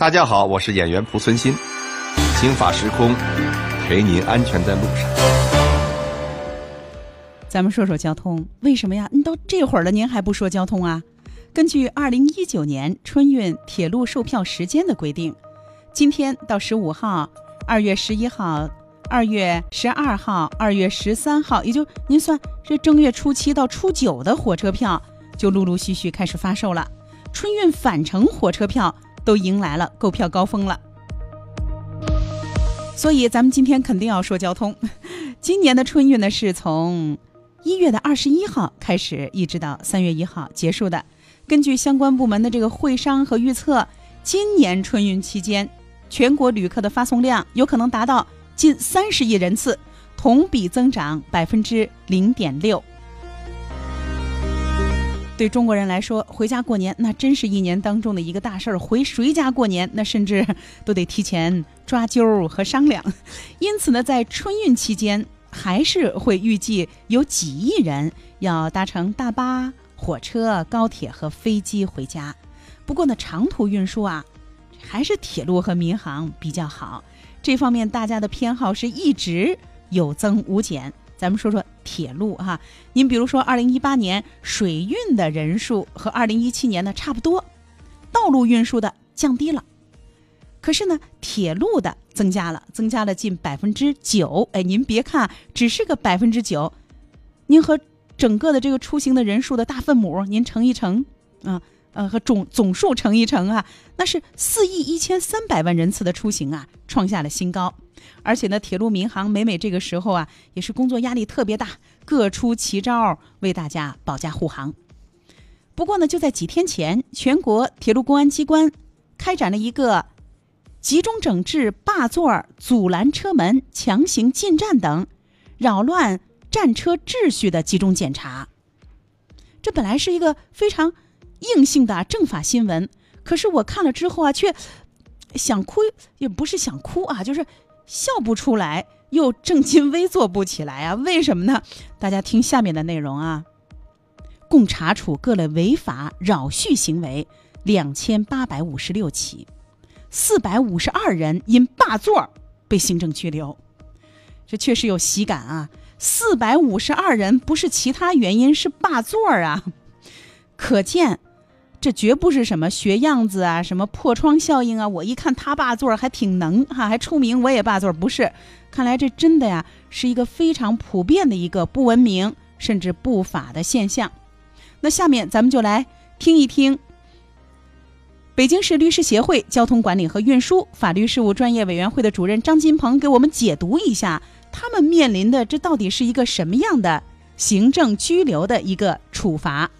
大家好，我是演员濮存昕，刑法时空，陪您安全在路上。咱们说说交通，为什么呀？你都这会儿了，您还不说交通啊？根据二零一九年春运铁路售票时间的规定，今天到十五号、二月十一号、二月十二号、二月十三号，也就您算这正月初七到初九的火车票，就陆陆续续开始发售了。春运返程火车票。都迎来了购票高峰了，所以咱们今天肯定要说交通。今年的春运呢，是从一月的二十一号开始，一直到三月一号结束的。根据相关部门的这个会商和预测，今年春运期间，全国旅客的发送量有可能达到近三十亿人次，同比增长百分之零点六。对中国人来说，回家过年那真是一年当中的一个大事儿。回谁家过年，那甚至 都得提前抓阄和商量。因此呢，在春运期间，还是会预计有几亿人要搭乘大巴、火车、高铁和飞机回家。不过呢，长途运输啊，还是铁路和民航比较好。这方面大家的偏好是一直有增无减。咱们说说铁路哈，您比如说，二零一八年水运的人数和二零一七年呢差不多，道路运输的降低了，可是呢，铁路的增加了，增加了近百分之九。哎，您别看只是个百分之九，您和整个的这个出行的人数的大分母，您乘一乘，啊。呃和总总数乘一乘啊，那是四亿一千三百万人次的出行啊，创下了新高。而且呢，铁路民航每每这个时候啊，也是工作压力特别大，各出奇招为大家保驾护航。不过呢，就在几天前，全国铁路公安机关开展了一个集中整治霸座、阻拦车门、强行进站等扰乱站车秩序的集中检查。这本来是一个非常。硬性的政法新闻，可是我看了之后啊，却想哭，也不是想哭啊，就是笑不出来，又正襟危坐不起来啊。为什么呢？大家听下面的内容啊，共查处各类违法扰序行为两千八百五十六起，四百五十二人因霸座被行政拘留，这确实有喜感啊。四百五十二人不是其他原因，是霸座啊，可见。这绝不是什么学样子啊，什么破窗效应啊！我一看他霸座还挺能哈，还出名，我也霸座。不是，看来这真的呀，是一个非常普遍的一个不文明甚至不法的现象。那下面咱们就来听一听北京市律师协会交通管理和运输法律事务专业委员会的主任张金鹏给我们解读一下，他们面临的这到底是一个什么样的行政拘留的一个处罚。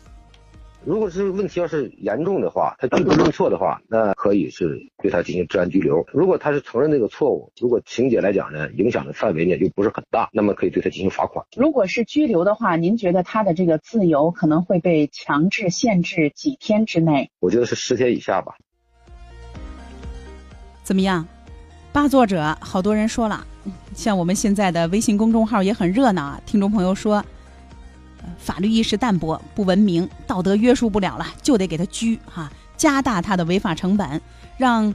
如果是问题要是严重的话，他拒不认错的话，那可以是对他进行治安拘留。如果他是承认这个错误，如果情节来讲呢，影响的范围呢就不是很大，那么可以对他进行罚款。如果是拘留的话，您觉得他的这个自由可能会被强制限制几天之内？我觉得是十天以下吧。怎么样？霸作者，好多人说了，像我们现在的微信公众号也很热闹啊。听众朋友说。法律意识淡薄，不文明，道德约束不了了，就得给他拘哈，加大他的违法成本，让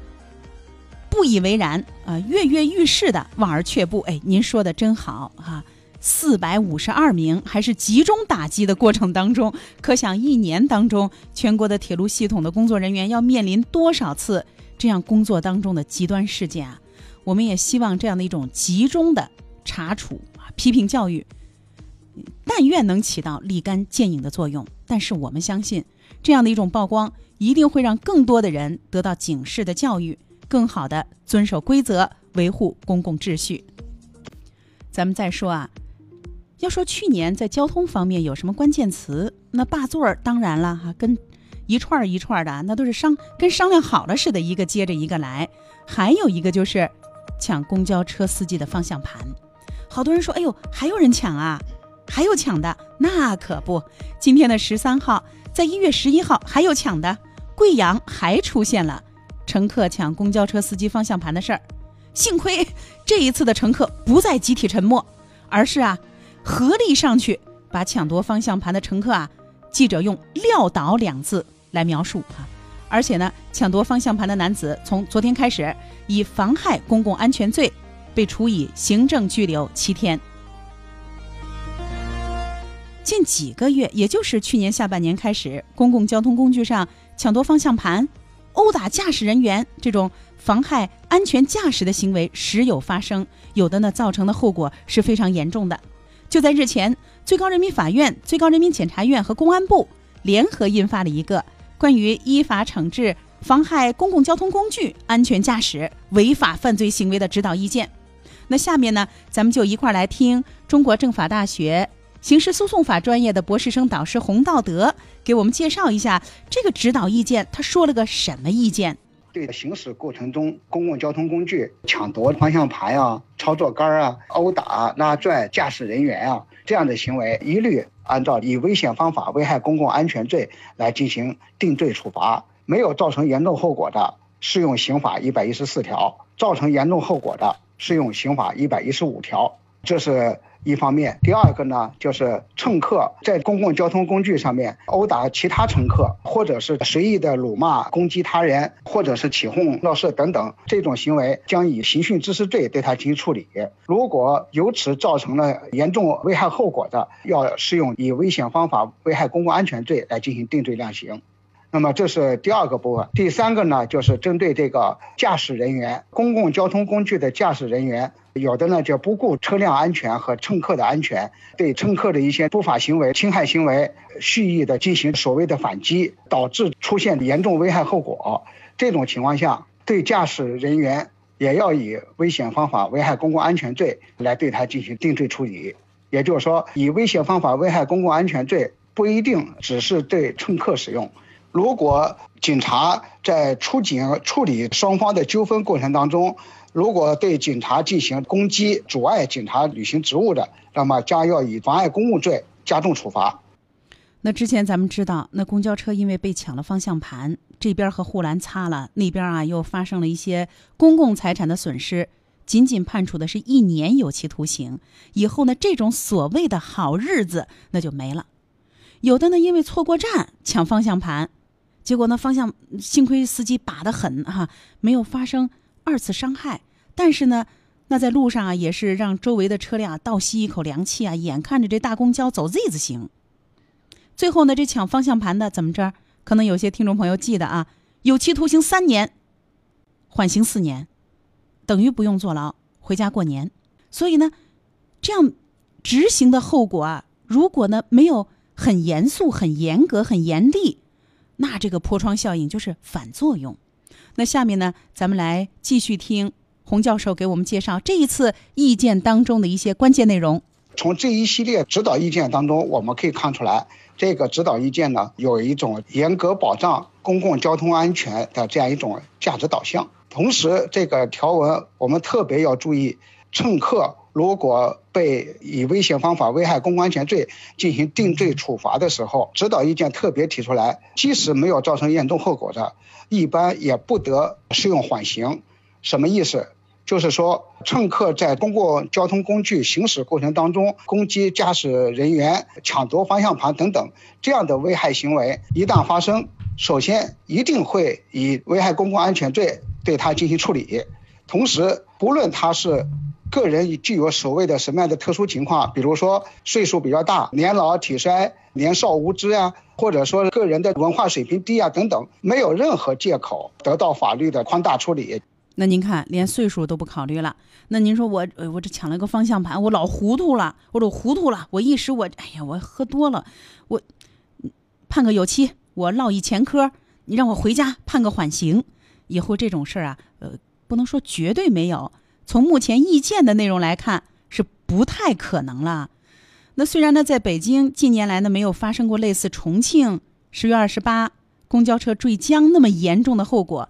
不以为然啊，跃跃欲试的望而却步。哎，您说的真好哈，四百五十二名还是集中打击的过程当中，可想一年当中全国的铁路系统的工作人员要面临多少次这样工作当中的极端事件啊？我们也希望这样的一种集中的查处啊，批评教育。但愿能起到立竿见影的作用，但是我们相信，这样的一种曝光一定会让更多的人得到警示的教育，更好的遵守规则，维护公共秩序。咱们再说啊，要说去年在交通方面有什么关键词，那霸座儿当然了哈，跟一串儿一串儿的，那都是商跟商量好了似的，一个接着一个来。还有一个就是抢公交车司机的方向盘，好多人说，哎呦，还有人抢啊！还有抢的，那可不。今天的十三号，在一月十一号还有抢的，贵阳还出现了乘客抢公交车司机方向盘的事儿。幸亏这一次的乘客不再集体沉默，而是啊，合力上去把抢夺方向盘的乘客啊，记者用撂倒两字来描述啊，而且呢，抢夺方向盘的男子从昨天开始以妨害公共安全罪被处以行政拘留七天。近几个月，也就是去年下半年开始，公共交通工具上抢夺方向盘、殴打驾驶人员这种妨害安全驾驶的行为时有发生，有的呢造成的后果是非常严重的。就在日前，最高人民法院、最高人民检察院和公安部联合印发了一个关于依法惩治妨害公共交通工具安全驾驶违法犯罪行为的指导意见。那下面呢，咱们就一块儿来听中国政法大学。刑事诉讼法专业的博士生导师洪道德给我们介绍一下这个指导意见，他说了个什么意见？对行驶过程中公共交通工具抢夺方向盘啊、操作杆啊、殴打、拉拽驾驶人员啊这样的行为，一律按照以危险方法危害公共安全罪来进行定罪处罚。没有造成严重后果的，适用刑法一百一十四条；造成严重后果的，适用刑法一百一十五条。这是。一方面，第二个呢，就是乘客在公共交通工具上面殴打其他乘客，或者是随意的辱骂、攻击他人，或者是起哄闹事等等，这种行为将以刑讯滋事罪对他进行处理。如果由此造成了严重危害后果的，要适用以危险方法危害公共安全罪来进行定罪量刑。那么这是第二个部分。第三个呢，就是针对这个驾驶人员，公共交通工具的驾驶人员。有的呢，就不顾车辆安全和乘客的安全，对乘客的一些不法行为、侵害行为，蓄意的进行所谓的反击，导致出现严重危害后果。这种情况下，对驾驶人员也要以危险方法危害公共安全罪来对他进行定罪处理。也就是说，以危险方法危害公共安全罪不一定只是对乘客使用。如果警察在出警处理双方的纠纷过程当中，如果对警察进行攻击、阻碍警察履行职务的，那么将要以妨碍公务罪加重处罚。那之前咱们知道，那公交车因为被抢了方向盘，这边和护栏擦了，那边啊又发生了一些公共财产的损失，仅仅判处的是一年有期徒刑。以后呢，这种所谓的好日子那就没了。有的呢，因为错过站抢方向盘，结果呢方向幸亏司机把得很哈，没有发生。二次伤害，但是呢，那在路上啊，也是让周围的车辆倒吸一口凉气啊！眼看着这大公交走 Z 字形，最后呢，这抢方向盘的怎么着？可能有些听众朋友记得啊，有期徒刑三年，缓刑四年，等于不用坐牢，回家过年。所以呢，这样执行的后果啊，如果呢没有很严肃、很严格、很严厉，那这个破窗效应就是反作用。那下面呢，咱们来继续听洪教授给我们介绍这一次意见当中的一些关键内容。从这一系列指导意见当中，我们可以看出来，这个指导意见呢，有一种严格保障公共交通安全的这样一种价值导向。同时，这个条文我们特别要注意，乘客如果被以危险方法危害公共安全罪进行定罪处罚的时候，指导意见特别提出来，即使没有造成严重后果的。一般也不得适用缓刑，什么意思？就是说，乘客在公共交通工具行驶过程当中攻击驾驶人员、抢夺方向盘等等这样的危害行为，一旦发生，首先一定会以危害公共安全罪对他进行处理。同时，不论他是个人具有所谓的什么样的特殊情况，比如说岁数比较大、年老体衰、年少无知啊。或者说个人的文化水平低啊等等，没有任何借口得到法律的宽大处理。那您看，连岁数都不考虑了。那您说我，我这抢了个方向盘，我老糊涂了，我都糊涂了，我一时我，哎呀，我喝多了，我判个有期，我落一前科，你让我回家判个缓刑，以后这种事儿啊，呃，不能说绝对没有。从目前意见的内容来看，是不太可能了。那虽然呢，在北京近年来呢没有发生过类似重庆十月二十八公交车坠江那么严重的后果，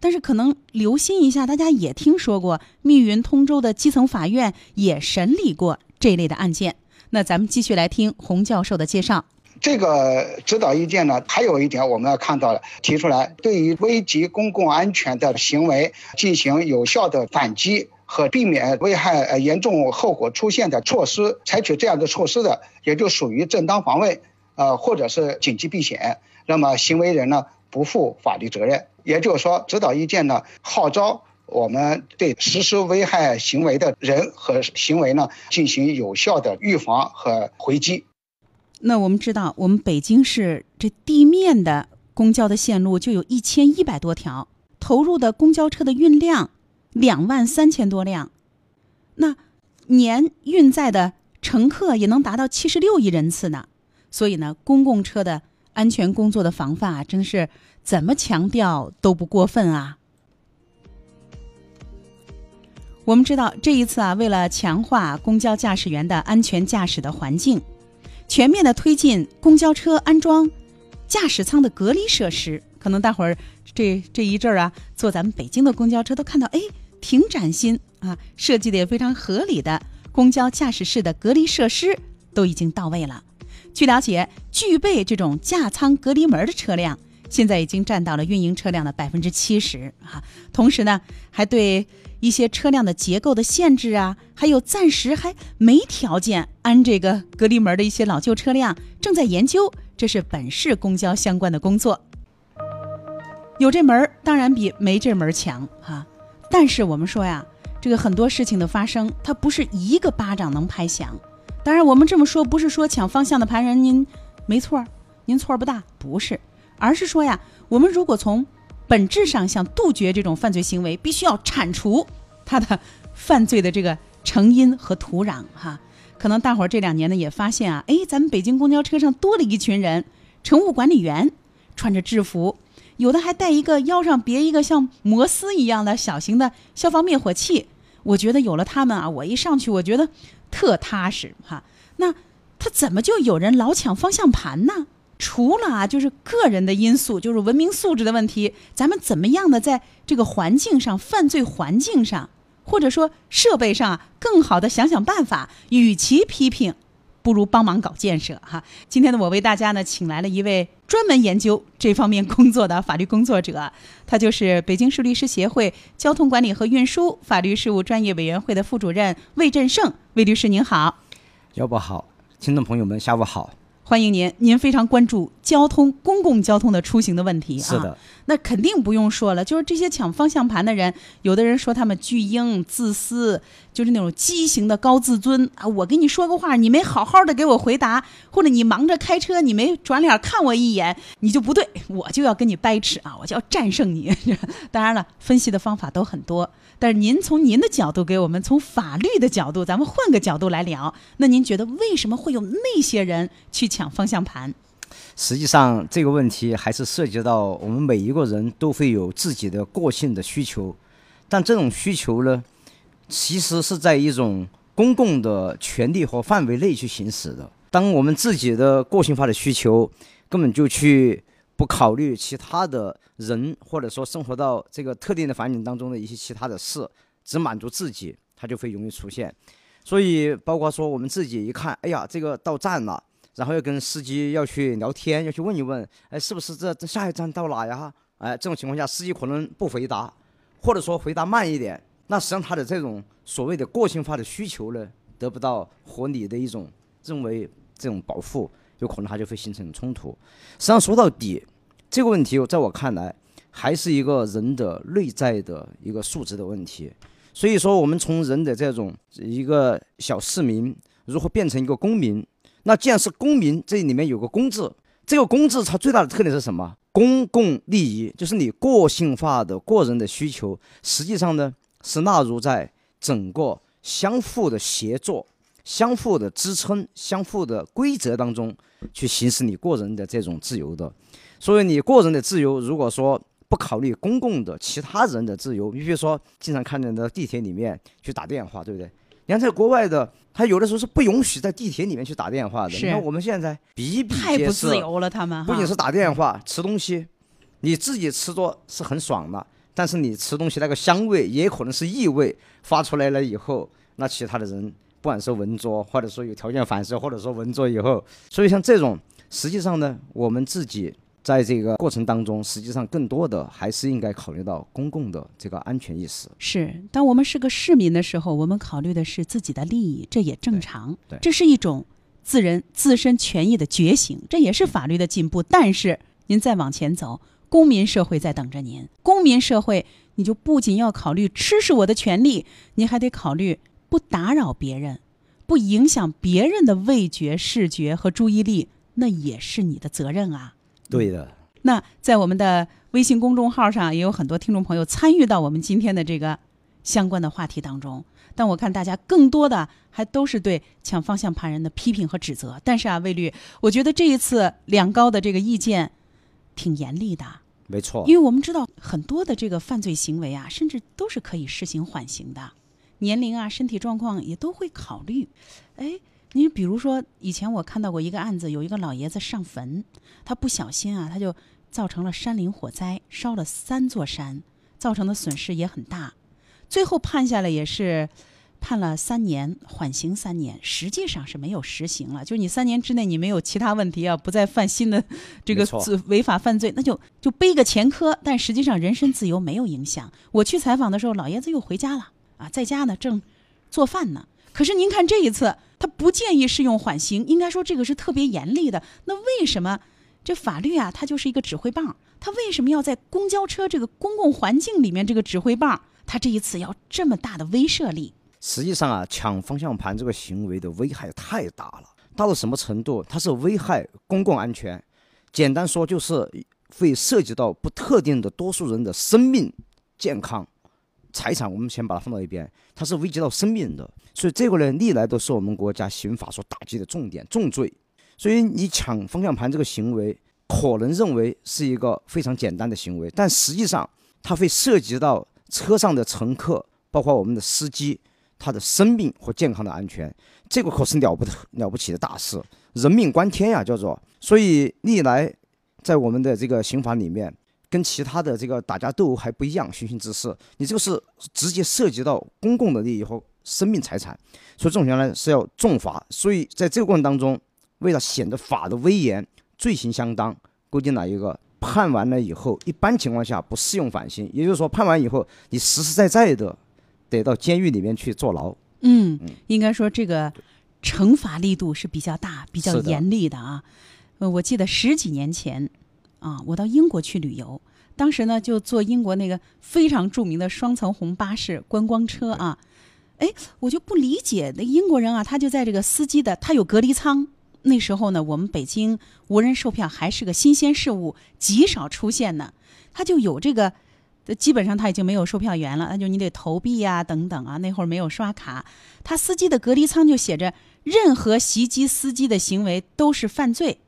但是可能留心一下，大家也听说过密云通州的基层法院也审理过这类的案件。那咱们继续来听洪教授的介绍。这个指导意见呢，还有一点我们要看到了，提出来对于危及公共安全的行为进行有效的反击。和避免危害呃严重后果出现的措施，采取这样的措施的，也就属于正当防卫，呃或者是紧急避险。那么行为人呢，不负法律责任。也就是说，指导意见呢，号召我们对实施危害行为的人和行为呢，进行有效的预防和回击。那我们知道，我们北京市这地面的公交的线路就有一千一百多条，投入的公交车的运量两万三千多辆，那年运载的乘客也能达到七十六亿人次呢。所以呢，公共车的安全工作的防范啊，真是怎么强调都不过分啊。我们知道，这一次啊，为了强化公交驾驶员的安全驾驶的环境。全面的推进公交车安装驾驶舱的隔离设施，可能大伙儿这这一阵儿啊，坐咱们北京的公交车都看到，哎，挺崭新啊，设计的也非常合理的公交驾驶室的隔离设施都已经到位了。据了解，具备这种驾舱隔离门的车辆，现在已经占到了运营车辆的百分之七十啊。同时呢，还对。一些车辆的结构的限制啊，还有暂时还没条件安这个隔离门的一些老旧车辆，正在研究。这是本市公交相关的工作。有这门当然比没这门强哈。但是我们说呀，这个很多事情的发生，它不是一个巴掌能拍响。当然，我们这么说不是说抢方向的盘人您没错，您错不大，不是，而是说呀，我们如果从本质上想杜绝这种犯罪行为，必须要铲除他的犯罪的这个成因和土壤哈。可能大伙儿这两年呢也发现啊，哎，咱们北京公交车上多了一群人，乘务管理员穿着制服，有的还带一个腰上别一个像摩丝一样的小型的消防灭火器。我觉得有了他们啊，我一上去我觉得特踏实哈。那他怎么就有人老抢方向盘呢？除了啊，就是个人的因素，就是文明素质的问题，咱们怎么样的在这个环境上、犯罪环境上，或者说设备上啊，更好的想想办法。与其批评，不如帮忙搞建设哈。今天呢，我为大家呢请来了一位专门研究这方面工作的法律工作者，他就是北京市律师协会交通管理和运输法律事务专业委员会的副主任魏振胜。魏律师您好，姚博好，听众朋友们下午好。欢迎您，您非常关注交通公共交通的出行的问题啊。是的，那肯定不用说了，就是这些抢方向盘的人，有的人说他们巨婴、自私，就是那种畸形的高自尊啊。我跟你说个话，你没好好的给我回答，或者你忙着开车，你没转脸看我一眼，你就不对，我就要跟你掰扯啊，我就要战胜你。当然了，分析的方法都很多。但是您从您的角度给我们从法律的角度，咱们换个角度来聊。那您觉得为什么会有那些人去抢方向盘？实际上这个问题还是涉及到我们每一个人都会有自己的个性的需求，但这种需求呢，其实是在一种公共的权利和范围内去行使的。当我们自己的个性化的需求根本就去。不考虑其他的人，或者说生活到这个特定的环境当中的一些其他的事，只满足自己，它就会容易出现。所以，包括说我们自己一看，哎呀，这个到站了，然后要跟司机要去聊天，要去问一问，哎，是不是这这下一站到哪呀？哎，这种情况下，司机可能不回答，或者说回答慢一点，那实际上他的这种所谓的个性化的需求呢，得不到合理的一种认为这种保护。有可能它就会形成冲突。实际上说到底，这个问题在我看来还是一个人的内在的一个素质的问题。所以说，我们从人的这种一个小市民如何变成一个公民，那既然是公民，这里面有个“公”字，这个“公”字它最大的特点是什么？公共利益，就是你个性化的个人的需求，实际上呢是纳入在整个相互的协作。相互的支撑、相互的规则当中去行使你个人的这种自由的，所以你个人的自由，如果说不考虑公共的其他人的自由，你比如说经常看见的地铁里面去打电话，对不对？你看在国外的，他有的时候是不允许在地铁里面去打电话的。你看我们现在比比。太不自由了，他们不仅是打电话、吃东西，你自己吃着是很爽的，但是你吃东西那个香味也可能是异味发出来了以后，那其他的人。不管是闻着，或者说有条件反射，或者说闻着以后，所以像这种，实际上呢，我们自己在这个过程当中，实际上更多的还是应该考虑到公共的这个安全意识。是，当我们是个市民的时候，我们考虑的是自己的利益，这也正常。对，这是一种自人自身权益的觉醒，这也是法律的进步。但是您再往前走，公民社会在等着您。公民社会，你就不仅要考虑吃是我的权利，你还得考虑不打扰别人，不影响别人的味觉、视觉和注意力，那也是你的责任啊。对的。那在我们的微信公众号上，也有很多听众朋友参与到我们今天的这个相关的话题当中。但我看大家更多的还都是对抢方向盘人的批评和指责。但是啊，魏律，我觉得这一次两高的这个意见挺严厉的。没错，因为我们知道很多的这个犯罪行为啊，甚至都是可以实行缓刑的，年龄啊、身体状况也都会考虑。哎，你比如说以前我看到过一个案子，有一个老爷子上坟，他不小心啊，他就造成了山林火灾，烧了三座山，造成的损失也很大。最后判下来也是判了三年，缓刑三年，实际上是没有实行了。就是你三年之内你没有其他问题啊，不再犯新的这个违法犯罪，那就就背个前科。但实际上人身自由没有影响。我去采访的时候，老爷子又回家了啊，在家呢正做饭呢。可是您看这一次，他不建议适用缓刑，应该说这个是特别严厉的。那为什么这法律啊，它就是一个指挥棒？它为什么要在公交车这个公共环境里面这个指挥棒？他这一次要这么大的威慑力，实际上啊，抢方向盘这个行为的危害太大了，大到什么程度？它是危害公共安全，简单说就是会涉及到不特定的多数人的生命、健康、财产。我们先把它放到一边，它是危及到生命的，所以这个呢，历来都是我们国家刑法所打击的重点重罪。所以你抢方向盘这个行为，可能认为是一个非常简单的行为，但实际上它会涉及到。车上的乘客，包括我们的司机，他的生命和健康的安全，这个可是了不得了不起的大事，人命关天呀，叫做。所以历来在我们的这个刑法里面，跟其他的这个打架斗殴还不一样，寻衅滋事，你这个是直接涉及到公共的利益和生命财产，所以这种情况呢是要重罚。所以在这个过程当中，为了显得法的威严，罪行相当，规定了一个。判完了以后，一般情况下不适用缓刑，也就是说，判完以后你实实在在的得到监狱里面去坐牢。嗯，应该说这个惩罚力度是比较大、比较严厉的啊。呃，我记得十几年前啊，我到英国去旅游，当时呢就坐英国那个非常著名的双层红巴士观光车啊，哎，我就不理解那英国人啊，他就在这个司机的他有隔离舱。那时候呢，我们北京无人售票还是个新鲜事物，极少出现呢。他就有这个，基本上他已经没有售票员了，那就你得投币呀，等等啊。那会儿没有刷卡，他司机的隔离舱就写着“任何袭击司机的行为都是犯罪”。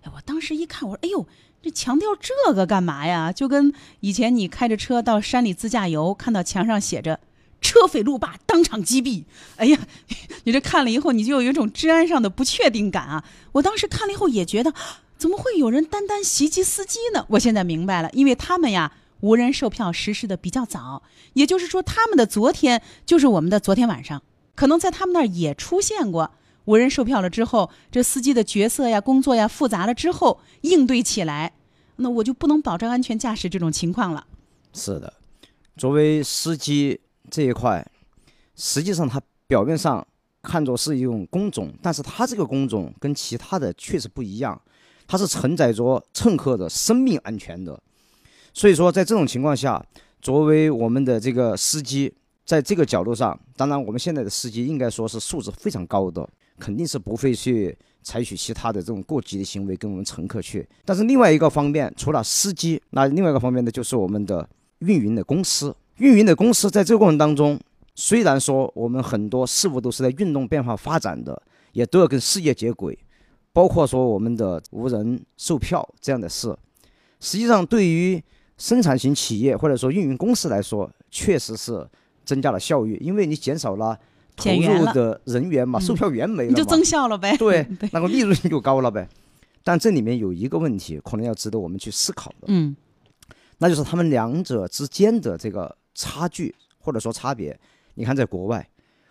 哎，我当时一看，我说：“哎呦，这强调这个干嘛呀？就跟以前你开着车到山里自驾游，看到墙上写着。”车匪路霸当场击毙！哎呀，你这看了以后，你就有一种治安上的不确定感啊！我当时看了以后也觉得，怎么会有人单单袭击司机呢？我现在明白了，因为他们呀，无人售票实施的比较早，也就是说，他们的昨天就是我们的昨天晚上，可能在他们那儿也出现过无人售票了之后，这司机的角色呀、工作呀复杂了之后，应对起来，那我就不能保证安全驾驶这种情况了。是的，作为司机。这一块，实际上它表面上看作是一种工种，但是它这个工种跟其他的确实不一样，它是承载着乘客的生命安全的。所以说，在这种情况下，作为我们的这个司机，在这个角度上，当然我们现在的司机应该说是素质非常高的，肯定是不会去采取其他的这种过激的行为跟我们乘客去。但是另外一个方面，除了司机，那另外一个方面呢，就是我们的运营的公司。运营的公司在这个过程当中，虽然说我们很多事物都是在运动变化发展的，也都要跟世界接轨，包括说我们的无人售票这样的事，实际上对于生产型企业或者说运营公司来说，确实是增加了效率，因为你减少了投入的人员嘛，售票员没了，你就增效了呗，对，那个利润就高了呗。但这里面有一个问题，可能要值得我们去思考的，嗯，那就是他们两者之间的这个。差距或者说差别，你看，在国外，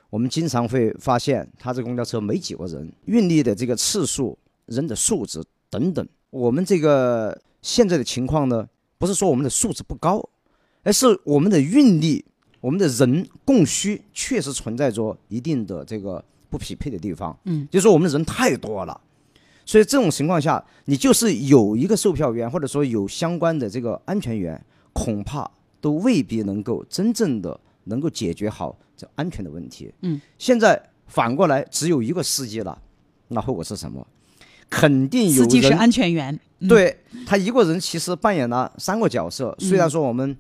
我们经常会发现，他这公交车没几个人，运力的这个次数、人的素质等等。我们这个现在的情况呢，不是说我们的素质不高，而是我们的运力、我们的人供需确实存在着一定的这个不匹配的地方。嗯，就是说我们的人太多了，所以这种情况下，你就是有一个售票员，或者说有相关的这个安全员，恐怕都未必能够真正的能够解决好这安全的问题。嗯，现在反过来只有一个司机了，那后果是什么？肯定有司机是安全员，嗯，对他一个人其实扮演了三个角色。虽然说我们，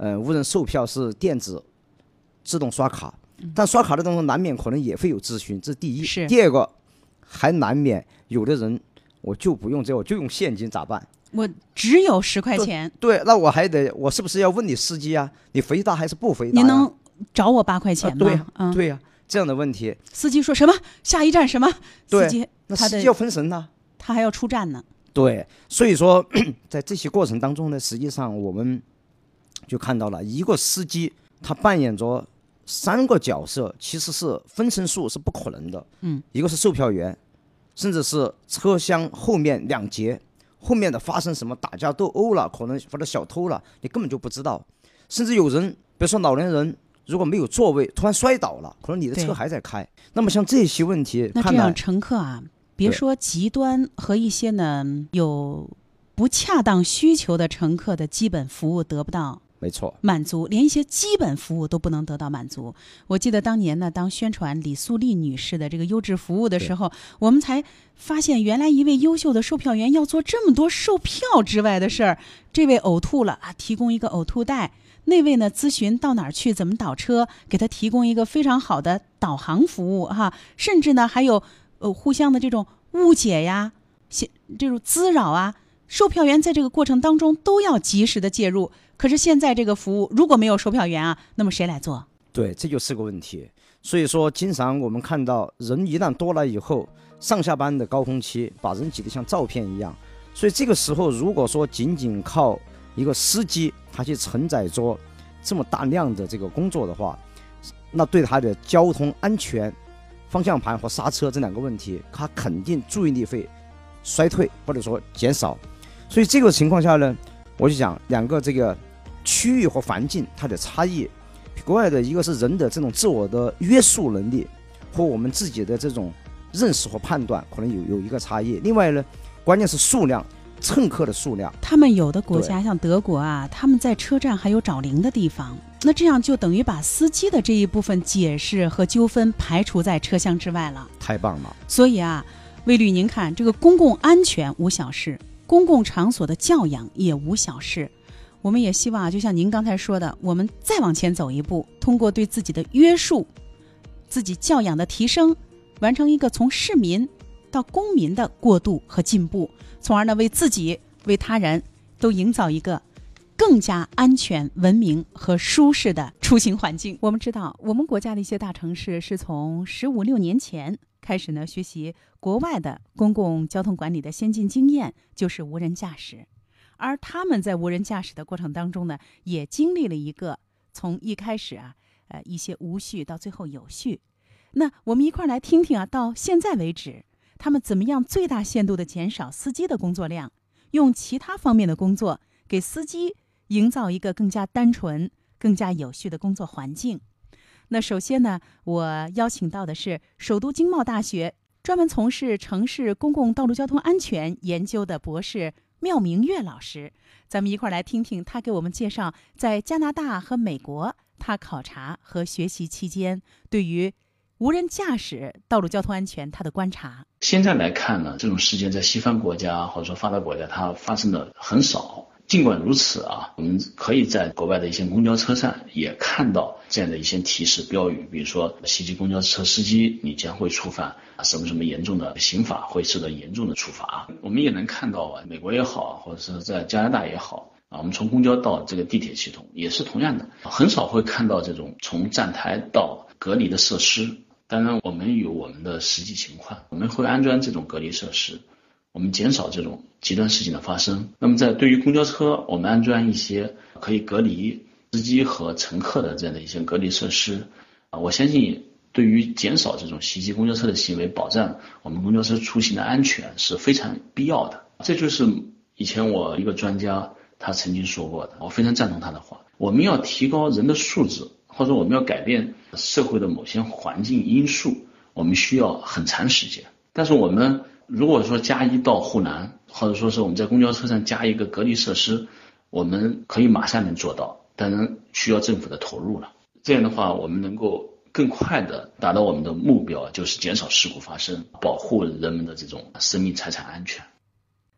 呃，无人售票是电子自动刷卡，但刷卡的当中难免可能也会有咨询，这是第一。是第二个，还难免有的人我就不用这，我就用现金咋办？我只有十块钱，对，那我还得我是不是要问你司机啊？你回答还是不回答呀？您能找我八块钱吗？啊对呀、嗯，对呀、这样的问题，司机说什么？下一站什么？对司机那司机要分神呐、他还要出站呢。对，所以说 在这些过程当中呢，实际上我们就看到了一个司机他扮演着三个角色，其实是分身术是不可能的。嗯，一个是售票员，甚至是车厢后面两节后面的发生什么打架斗殴了，可能或者小偷了，你根本就不知道。甚至有人，比如说老年人。如果没有座位，突然摔倒了，可能你的车还在开。那么像这些问题，那这样乘客啊，别说极端和一些呢有不恰当需求的乘客的基本服务得不到没错，满足，连一些基本服务都不能得到满足。我记得当年呢，当宣传李素丽女士的这个优质服务的时候，我们才发现，原来一位优秀的售票员要做这么多售票之外的事儿。这位呕吐了啊，提供一个呕吐袋；那位呢，咨询到哪儿去，怎么倒车，给他提供一个非常好的导航服务哈。甚至呢，还有呃互相的这种误解呀，些这种滋扰啊。售票员在这个过程当中都要及时的介入，可是现在这个服务如果没有售票员啊，那么谁来做？对，这就是个问题。所以说，经常我们看到人一旦多了以后，上下班的高峰期把人挤得像照片一样。所以这个时候，如果说仅仅靠一个司机他去承载着这么大量的这个工作的话，那对他的交通安全、方向盘和刹车这两个问题，他肯定注意力会衰退或者说减少。所以这个情况下呢，我就讲两个这个区域和环境它的差异。国外的一个是人的这种自我的约束能力和我们自己的这种认识和判断可能有有一个差异。另外呢，关键是数量，乘客的数量。他们有的国家像德国啊，他们在车站还有找零的地方，那这样就等于把司机的这一部分解释和纠纷排除在车厢之外了。太棒了，所以啊，魏律，您看这个公共安全无小事，公共场所的教养也无小事。我们也希望啊，就像您刚才说的，我们再往前走一步，通过对自己的约束、自己教养的提升，完成一个从市民到公民的过渡和进步，从而呢为自己、为他人都营造一个更加安全、文明和舒适的出行环境。我们知道，我们国家的一些大城市是从十五六年前开始呢学习国外的公共交通管理的先进经验，就是无人驾驶。而他们在无人驾驶的过程当中呢，也经历了一个从一开始啊，呃一些无序到最后有序。那我们一块儿来听听啊，到现在为止，他们怎么样最大限度地减少司机的工作量，用其他方面的工作给司机营造一个更加单纯、更加有序的工作环境。那首先呢，我邀请到的是首都经贸大学专门从事城市公共道路交通安全研究的博士。廖明月老师，咱们一块儿来听听他给我们介绍在加拿大和美国他考察和学习期间对于无人驾驶道路交通安全他的观察。现在来看呢，这种事件在西方国家或者说发达国家它发生的很少。尽管如此啊，我们可以在国外的一些公交车站也看到这样的一些提示标语，比如说袭击公交车司机，你将会触犯什么什么严重的刑法，会受到严重的处罚。我们也能看到啊，美国也好，或者是在加拿大也好啊，我们从公交到这个地铁系统也是同样的，很少会看到这种从站台到隔离的设施。当然，我们有我们的实际情况，我们会安装这种隔离设施。我们减少这种极端事情的发生。那么，在对于公交车，我们安装一些可以隔离司机和乘客的这样的一些隔离设施啊，我相信对于减少这种袭击公交车的行为，保障我们公交车出行的安全是非常必要的。这就是以前我一个专家他曾经说过的，我非常赞同他的话。我们要提高人的素质，或者我们要改变社会的某些环境因素，我们需要很长时间。但是我们如果说加一到沪南，或者说是我们在公交车上加一个隔离设施，我们可以马上能做到，当然需要政府的投入了。这样的话，我们能够更快的达到我们的目标，就是减少事故发生，保护人们的这种生命财产安全。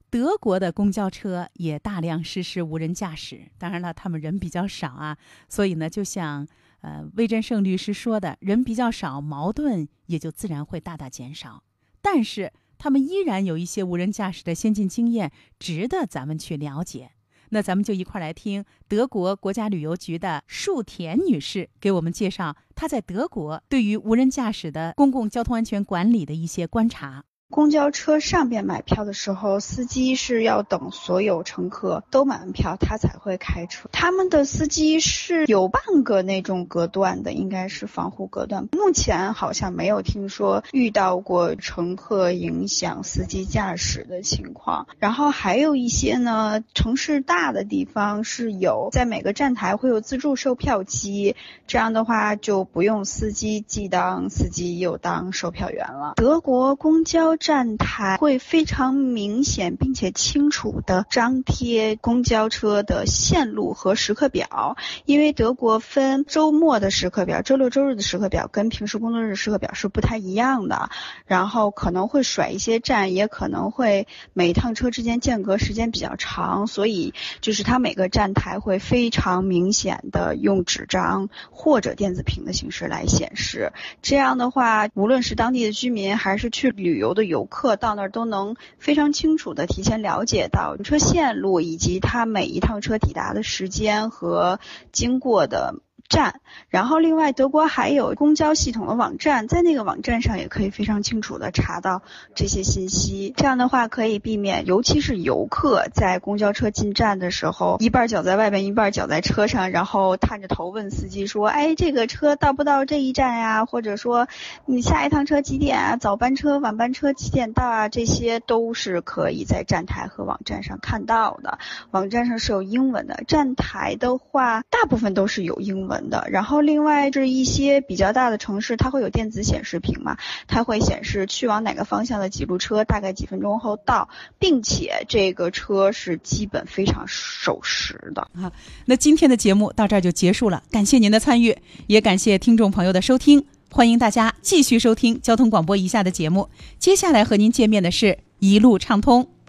德国的公交车也大量实施无人驾驶，当然了，他们人比较少啊，所以呢，就像呃魏振胜律师说的，人比较少，矛盾也就自然会大大减少。但是他们依然有一些无人驾驶的先进经验，值得咱们去了解。那咱们就一块来听德国国家旅游局的树田女士给我们介绍她在德国对于无人驾驶的公共交通安全管理的一些观察。公交车上边买票的时候，司机是要等所有乘客都买完票，他才会开车。他们的司机是有半个那种隔断的，应该是防护隔断。目前好像没有听说遇到过乘客影响司机驾驶的情况。然后还有一些呢，城市大的地方是有在每个站台会有自助售票机，这样的话就不用司机既当司机又当售票员了。德国公交。站台会非常明显并且清楚地张贴公交车的线路和时刻表，因为德国分周末的时刻表，周六周日的时刻表跟平时工作日时刻表是不太一样的，然后可能会甩一些站，也可能会每一趟车之间间隔时间比较长，所以就是它每个站台会非常明显的用纸张或者电子屏的形式来显示，这样的话，无论是当地的居民还是去旅游的。游客到那儿都能非常清楚的提前了解到车线路以及它每一趟车抵达的时间和经过的。站，然后另外德国还有公交系统的网站，在那个网站上也可以非常清楚的查到这些信息。这样的话可以避免，尤其是游客在公交车进站的时候，一半脚在外边，一半脚在车上，然后探着头问司机说：“哎，这个车到不到这一站呀？”或者说：“你下一趟车几点啊？早班车、晚班车几点到啊？”这些都是可以在站台和网站上看到的。网站上是有英文的，站台的话大部分都是有英文。的，然后另外是一些比较大的城市，它会有电子显示屏嘛，它会显示去往哪个方向的几路车，大概几分钟后到，并且这个车是基本非常守时的啊。那今天的节目到这儿就结束了，感谢您的参与，也感谢听众朋友的收听，欢迎大家继续收听交通广播以下的节目。接下来和您见面的是一路畅通。